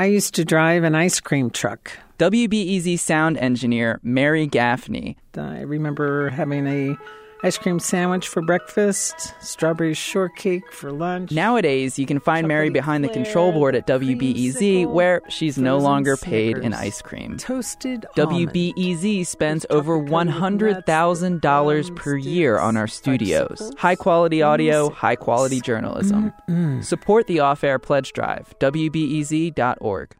I used to drive an ice cream truck. WBEZ sound engineer Mary Gaffney. I remember having a ice cream sandwich for breakfast, strawberry shortcake for lunch. Nowadays, you can find Mary behind the control board at WBEZ, where she's no longer paid in ice cream. Toasted WBEZ spends over $100,000 per year on our studios. High quality audio, high quality journalism. Mm-hmm. Support the Off Air Pledge Drive, WBEZ.org.